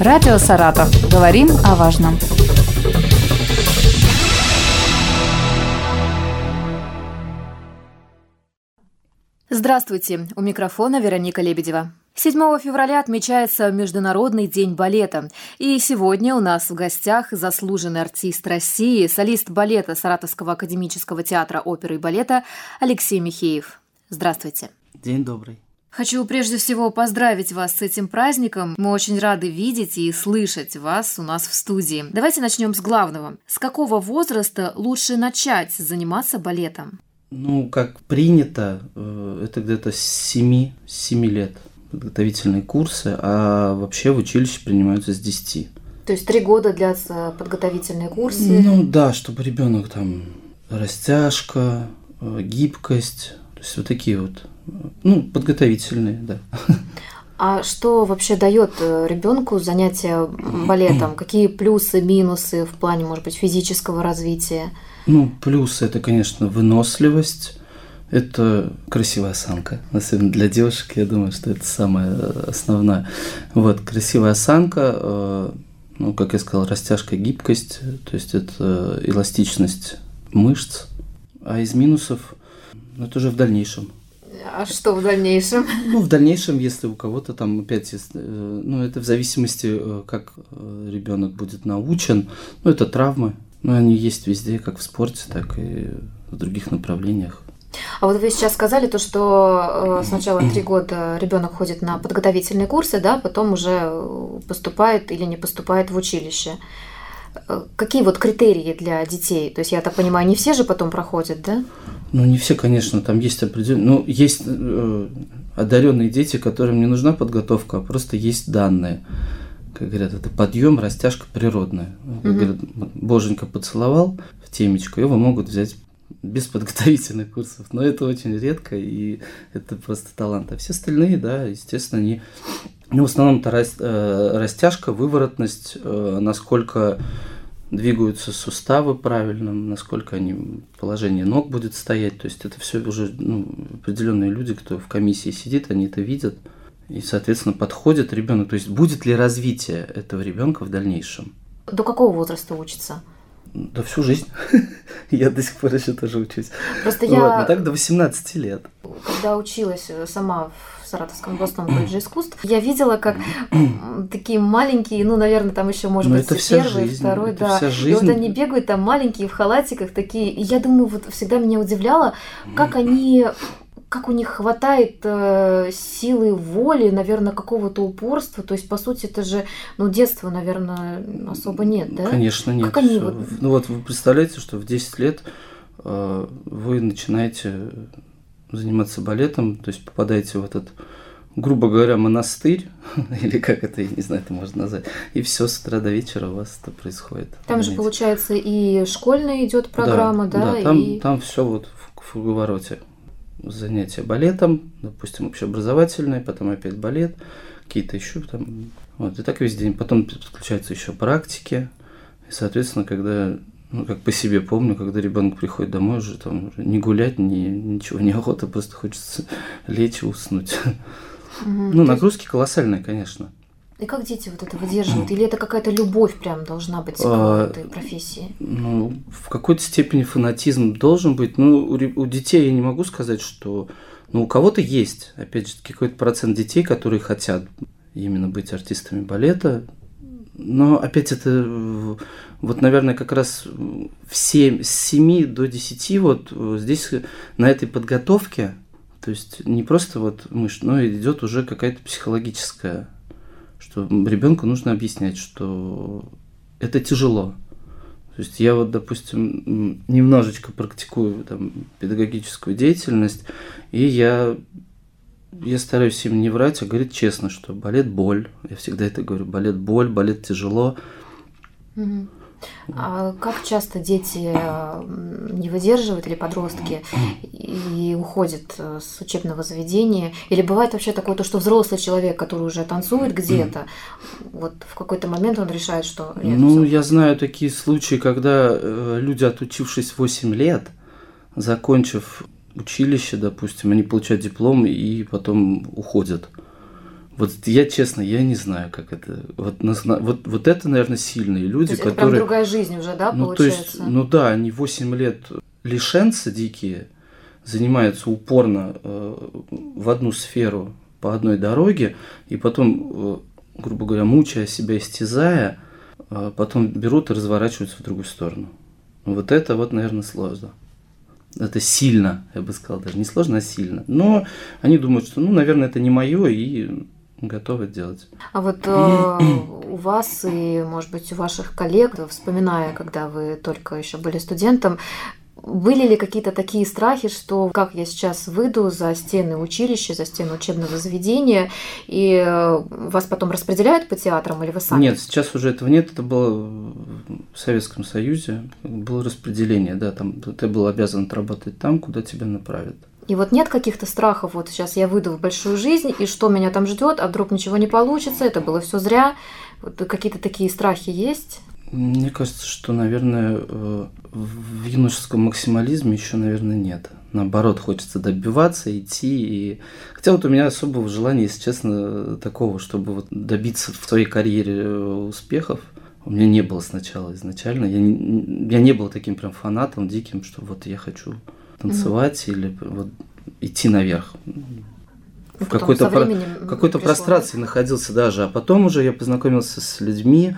Радио «Саратов». Говорим о важном. Здравствуйте! У микрофона Вероника Лебедева. 7 февраля отмечается Международный день балета. И сегодня у нас в гостях заслуженный артист России, солист балета Саратовского академического театра оперы и балета Алексей Михеев. Здравствуйте. День добрый. Хочу прежде всего поздравить вас с этим праздником. Мы очень рады видеть и слышать вас у нас в студии. Давайте начнем с главного. С какого возраста лучше начать заниматься балетом? Ну, как принято, э, это где-то с 7, 7 лет подготовительные курсы, а вообще в училище принимаются с 10. То есть три года длятся подготовительные курсы? Ну да, чтобы ребенок там растяжка, э, гибкость, то есть вот такие вот, ну, подготовительные, да. А что вообще дает э, ребенку занятие балетом? Какие плюсы, минусы в плане, может быть, физического развития? Ну, плюс это, конечно, выносливость, это красивая осанка. Особенно для девушек, я думаю, что это самое основное. Вот, красивая осанка, э, ну, как я сказал, растяжка, гибкость, то есть это эластичность мышц. А из минусов, ну, это уже в дальнейшем. А что в дальнейшем? Ну, в дальнейшем, если у кого-то там опять, если, э, ну, это в зависимости, э, как ребенок будет научен, ну, это травмы, ну, они есть везде, как в спорте, так и в других направлениях. А вот вы сейчас сказали то, что э, сначала три года ребенок ходит на подготовительные курсы, да, потом уже поступает или не поступает в училище. Э, какие вот критерии для детей? То есть, я так понимаю, не все же потом проходят, да? Ну, не все, конечно, там есть определенные... Ну, есть э, одаренные дети, которым не нужна подготовка, а просто есть данные. Как говорят, это подъем, растяжка природная. Как угу. говорят, боженька поцеловал в темечко, его могут взять без подготовительных курсов. Но это очень редко, и это просто талант. А все остальные, да, естественно, они... Ну, в основном это э, растяжка, выворотность, э, насколько двигаются суставы правильно, насколько они положение ног будет стоять. То есть это все уже ну, определенные люди, кто в комиссии сидит, они это видят. И, соответственно, подходит ребенок. То есть будет ли развитие этого ребенка в дальнейшем? До какого возраста учится? Да всю жизнь. я до сих пор еще тоже учусь. Просто я... Вот, но так до 18 лет. Когда училась э, сама в Саратовском областном колледже искусств, я видела, как такие маленькие, ну, наверное, там еще, может но быть, первый, жизнь, второй, да. Вся жизнь. И вот они бегают там маленькие в халатиках такие. И я думаю, вот всегда меня удивляло, как они как у них хватает э, силы воли, наверное, какого-то упорства. То есть, по сути, это же, ну, детства, наверное, особо нет, да? Конечно, нет. Как они вот... Ну вот вы представляете, что в 10 лет э, вы начинаете заниматься балетом, то есть попадаете в этот, грубо говоря, монастырь, или как это, я не знаю, это можно назвать, и все с утра до вечера у вас это происходит. Там же, получается, и школьная идет программа, да? Да, да там, и... там все вот в, в круговороте занятия балетом, допустим, общеобразовательные, потом опять балет, какие-то еще там. Вот, и так весь день. Потом подключаются еще практики. И, соответственно, когда, ну, как по себе помню, когда ребенок приходит домой, уже там уже не гулять, ни, ничего не охота, просто хочется лечь и уснуть. Угу, ну, нагрузки есть... колоссальные, конечно. И как дети вот это выдерживают? Или это какая-то любовь прям должна быть а, к этой профессии? Ну, в какой-то степени фанатизм должен быть. Ну, у, у детей я не могу сказать, что... Ну, у кого-то есть, опять же, какой-то процент детей, которые хотят именно быть артистами балета. Но опять это, вот, наверное, как раз в 7, с 7 до 10 вот здесь на этой подготовке, то есть не просто вот мышь, но идет уже какая-то психологическая что ребенку нужно объяснять, что это тяжело. То есть я вот, допустим, немножечко практикую там, педагогическую деятельность, и я, я стараюсь им не врать, а говорить честно, что болит боль. Я всегда это говорю, болит боль, болит тяжело. А как часто дети не выдерживают или подростки и уходят э, с учебного заведения? Или бывает вообще такое, то, что взрослый человек, который уже танцует где-то, вот в какой-то момент он решает, что... Нет, ну, я знаю такие случаи, когда э, люди, отучившись 8 лет, закончив училище, допустим, они получают диплом и потом уходят Вот я честно, я не знаю, как это. Вот, вот, вот это, наверное, сильные люди, то есть которые. Это прям другая жизнь уже, да, ну, получается? То есть, ну да, они 8 лет лишенцы дикие, занимаются упорно э, в одну сферу по одной дороге, и потом, э, грубо говоря, мучая себя, истязая, э, потом берут и разворачиваются в другую сторону. Вот это вот, наверное, сложно. Это сильно, я бы сказал, даже не сложно, а сильно. Но они думают, что, ну, наверное, это не мое, и готовы делать. А вот э, у вас и, может быть, у ваших коллег, вспоминая, когда вы только еще были студентом, были ли какие-то такие страхи, что как я сейчас выйду за стены училища, за стены учебного заведения, и э, вас потом распределяют по театрам или вы сами? Нет, сейчас уже этого нет. Это было в Советском Союзе. Было распределение, да, там ты был обязан отработать там, куда тебя направят. И вот нет каких-то страхов, вот сейчас я выйду в большую жизнь, и что меня там ждет, а вдруг ничего не получится, это было все зря. Вот какие-то такие страхи есть? Мне кажется, что, наверное, э, в юношеском максимализме еще, наверное, нет. Наоборот, хочется добиваться, идти. И... Хотя вот у меня особого желания, если честно, такого, чтобы вот добиться в своей карьере э, успехов, у меня не было сначала изначально. Я не, я не был таким прям фанатом диким, что вот я хочу танцевать mm-hmm. или вот идти наверх. в какой-то, про... какой-то прострации находился даже. А потом уже я познакомился с людьми,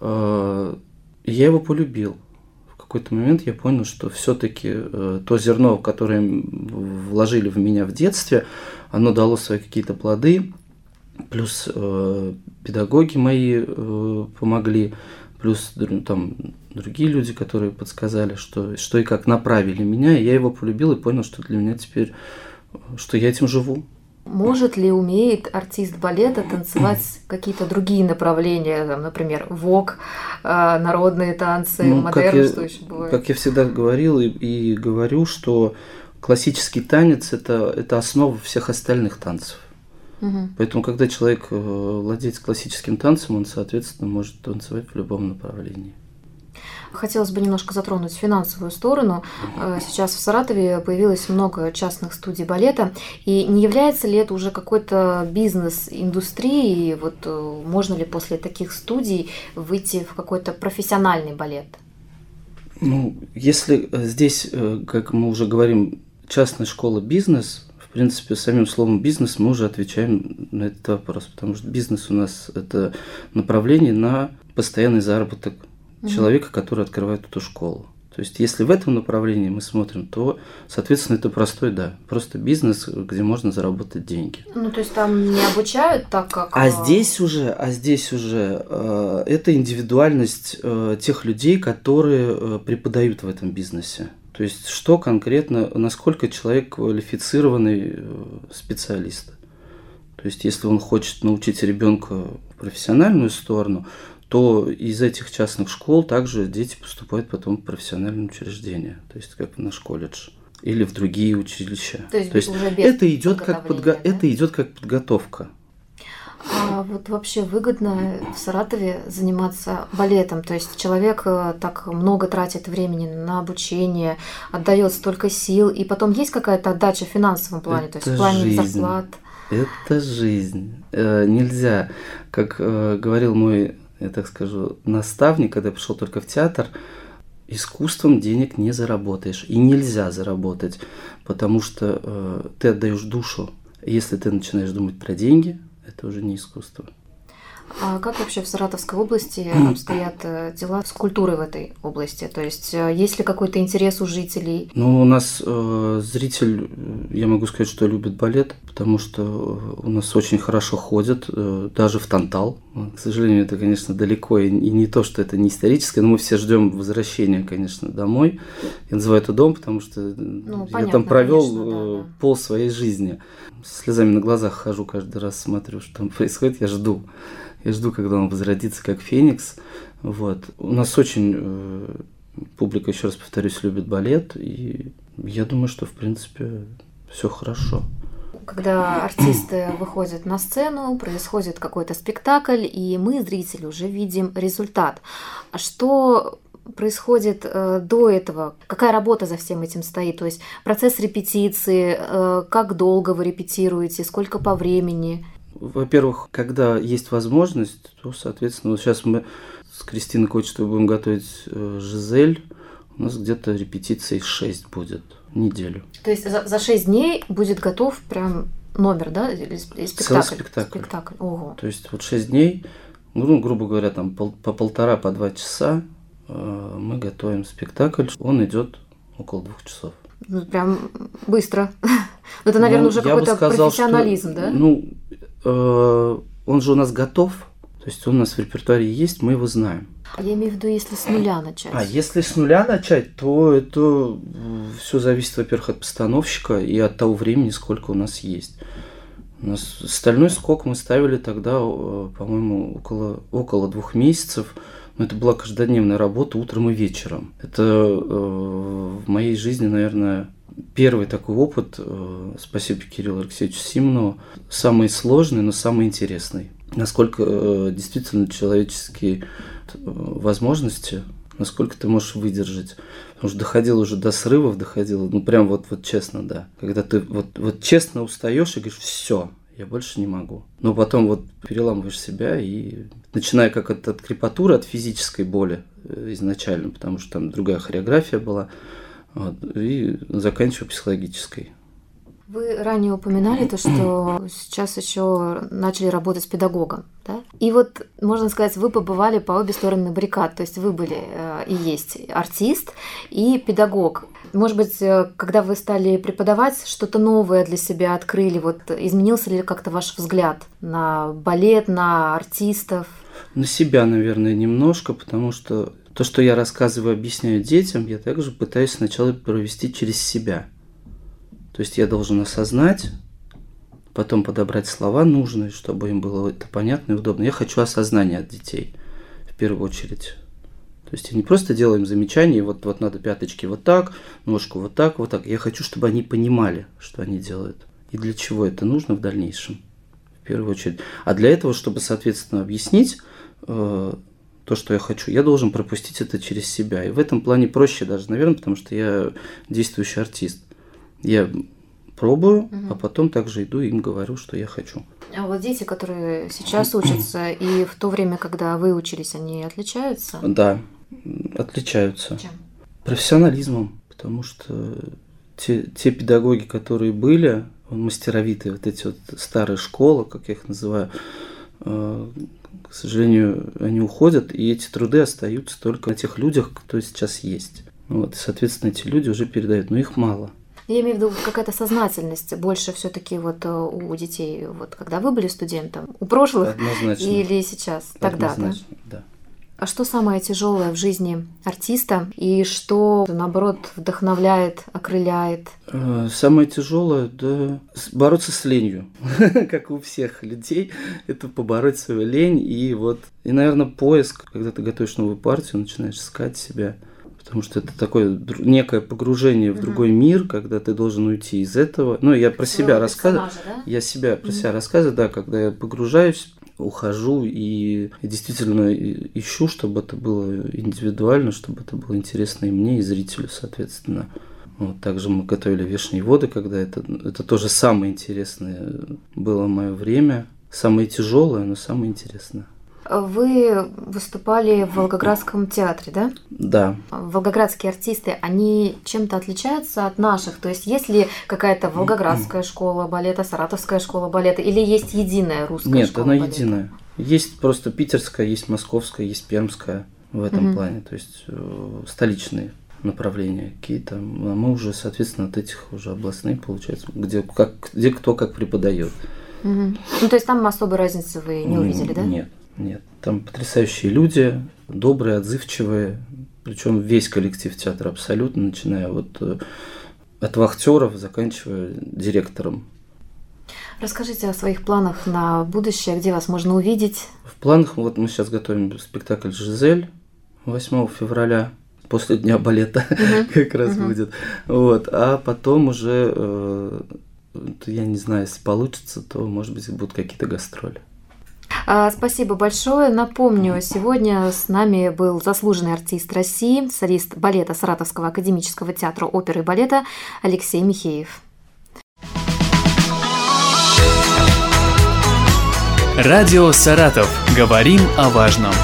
я его полюбил. В какой-то момент я понял, что все-таки э, то зерно, которое вложили в меня в детстве, оно дало свои какие-то плоды. Плюс э, педагоги мои э, помогли, плюс там другие люди, которые подсказали, что, что и как направили меня, и я его полюбил и понял, что для меня теперь, что я этим живу. Может ли, умеет артист балета танцевать какие-то другие направления, там, например, вок, э, народные танцы, ну, модерн, что еще бывает? Как я всегда говорил и, и говорю, что классический танец это, это основа всех остальных танцев. Угу. Поэтому, когда человек э, владеет классическим танцем, он, соответственно, может танцевать в любом направлении. Хотелось бы немножко затронуть финансовую сторону. Э, сейчас в Саратове появилось много частных студий балета. И не является ли это уже какой-то бизнес индустрии? Вот э, можно ли после таких студий выйти в какой-то профессиональный балет? Ну, если э, здесь, как мы уже говорим, частная школа бизнес, в принципе, самим словом бизнес мы уже отвечаем на этот вопрос, потому что бизнес у нас это направление на постоянный заработок угу. человека, который открывает эту школу. То есть, если в этом направлении мы смотрим, то, соответственно, это простой, да, просто бизнес, где можно заработать деньги. Ну, то есть там не обучают так, как. А э, здесь уже, а здесь уже э, это индивидуальность э, тех людей, которые э, преподают в этом бизнесе. То есть, что конкретно, насколько человек квалифицированный э, специалист. То есть, если он хочет научить ребенка профессиональную сторону, то из этих частных школ также дети поступают потом в профессиональные учреждения, то есть как в наш колледж или в другие училища. То есть, то есть уже без это идет как подго... да? это идет как подготовка. А вот вообще выгодно в Саратове заниматься балетом? То есть человек э, так много тратит времени на обучение, отдает столько сил, и потом есть какая-то отдача в финансовом плане, это то есть в плане жизнь. зарплат? Это жизнь. Э, нельзя, как э, говорил мой я так скажу, наставник, когда я пришел только в театр, искусством денег не заработаешь. И нельзя заработать, потому что э, ты отдаешь душу. Если ты начинаешь думать про деньги, это уже не искусство. А как вообще в Саратовской области обстоят э, дела с культурой в этой области? То есть э, есть ли какой-то интерес у жителей? Ну, у нас э, зритель, я могу сказать, что любит балет, потому что э, у нас очень хорошо ходят, э, даже в Тантал. К сожалению, это, конечно, далеко, и, не то, что это не историческое, но мы все ждем возвращения, конечно, домой. Я называю это дом, потому что ну, я понятно, там провел конечно, да, да. пол своей жизни. С слезами на глазах хожу каждый раз, смотрю, что там происходит, я жду. Я жду, когда он возродится как Феникс. Вот. У нас очень э, публика, еще раз повторюсь, любит балет, и я думаю, что в принципе все хорошо. Когда артисты выходят на сцену, происходит какой-то спектакль, и мы, зрители, уже видим результат. А что происходит э, до этого? Какая работа за всем этим стоит? То есть процесс репетиции, э, как долго вы репетируете, сколько по времени? во-первых, когда есть возможность, то, соответственно, вот сейчас мы с Кристиной Кочетовой будем готовить э, Жизель. У нас где-то репетиций 6 будет неделю. То есть за, за 6 дней будет готов прям номер, да, или спектакль? Целый спектакль. спектакль. Ого. То есть вот 6 дней, ну, грубо говоря, там пол, по полтора, по два часа э, мы готовим спектакль. Он идет около двух часов. Ну, прям быстро. Это, наверное, ну, уже какой-то профессионализм, что, да? Ну, э, он же у нас готов. То есть он у нас в репертуаре есть, мы его знаем. А я имею в виду, если с нуля начать. А если с нуля начать, то это все зависит, во-первых, от постановщика и от того времени, сколько у нас есть. У нас стальной скок мы ставили тогда, по-моему, около, около двух месяцев. Но это была каждодневная работа утром и вечером. Это э, в моей жизни, наверное, первый такой опыт, э, спасибо Кириллу Алексеевичу Симонову, самый сложный, но самый интересный. Насколько э, действительно человеческие э, возможности, насколько ты можешь выдержать. Потому что доходило уже до срывов, доходило, ну прям вот, вот честно, да. Когда ты вот, вот честно устаешь и говоришь, все, я больше не могу. Но потом вот переламываешь себя и начиная как от, от крепатуры, от физической боли э, изначально, потому что там другая хореография была, вот, и заканчивая психологической. Вы ранее упоминали то, что сейчас еще начали работать с педагогом, да? И вот, можно сказать, вы побывали по обе стороны баррикад, то есть вы были э, и есть артист и педагог. Может быть, э, когда вы стали преподавать, что-то новое для себя открыли, вот изменился ли как-то ваш взгляд на балет, на артистов? На себя, наверное, немножко, потому что то, что я рассказываю, объясняю детям, я также пытаюсь сначала провести через себя – то есть я должен осознать, потом подобрать слова нужные, чтобы им было это понятно и удобно. Я хочу осознания от детей в первую очередь. То есть я не просто делаю им замечания, вот, вот надо пяточки вот так, ножку вот так, вот так. Я хочу, чтобы они понимали, что они делают. И для чего это нужно в дальнейшем, в первую очередь. А для этого, чтобы, соответственно, объяснить э, то, что я хочу, я должен пропустить это через себя. И в этом плане проще даже, наверное, потому что я действующий артист. Я пробую, угу. а потом также иду и им говорю, что я хочу. А вот дети, которые сейчас учатся, и в то время, когда вы учились, они отличаются? Да, отличаются. Чем? Профессионализмом, потому что те, те педагоги, которые были, мастеровитые, вот эти вот старые школы, как я их называю, э, к сожалению, они уходят, и эти труды остаются только на тех людях, кто сейчас есть. Вот, и, соответственно, эти люди уже передают, но их мало. Я имею в виду какая-то сознательность больше все-таки вот э, у детей, вот когда вы были студентом, у прошлых Однозначно. или сейчас, тогда, Однозначно, да? да. А что самое тяжелое в жизни артиста и что, наоборот, вдохновляет, окрыляет? Э, самое тяжелое, да, бороться с ленью, как у всех людей, это побороть свою лень и вот, и, наверное, поиск, когда ты готовишь новую партию, начинаешь искать себя, потому что это такое некое погружение в другой мир, когда ты должен уйти из этого. Ну, я про себя рассказываю. Да? Я себя про себя рассказываю, да, когда я погружаюсь, ухожу и, действительно ищу, чтобы это было индивидуально, чтобы это было интересно и мне, и зрителю, соответственно. Вот, также мы готовили вешние воды, когда это, это тоже самое интересное было мое время. Самое тяжелое, но самое интересное. Вы выступали в Волгоградском театре, да? Да. Волгоградские артисты, они чем-то отличаются от наших? То есть есть ли какая-то волгоградская школа балета, саратовская школа балета, или есть единая русская Нет, школа она балета? единая. Есть просто питерская, есть московская, есть пермская в этом угу. плане, то есть э, столичные направления какие-то. А мы уже, соответственно, от этих уже областные, получается, где, как, где кто как преподает. Угу. Ну, то есть там особой разницы вы не увидели, да? Нет. Нет, там потрясающие люди, добрые, отзывчивые, причем весь коллектив театра абсолютно, начиная вот э, от вахтеров, заканчивая директором. Расскажите о своих планах на будущее, где вас можно увидеть. В планах, вот мы сейчас готовим спектакль «Жизель» 8 февраля, после Дня балета uh-huh. как раз uh-huh. будет. Вот. А потом уже, э, я не знаю, если получится, то, может быть, будут какие-то гастроли. А, спасибо большое. Напомню, сегодня с нами был заслуженный артист России, солист балета Саратовского академического театра оперы и балета Алексей Михеев. Радио «Саратов». Говорим о важном.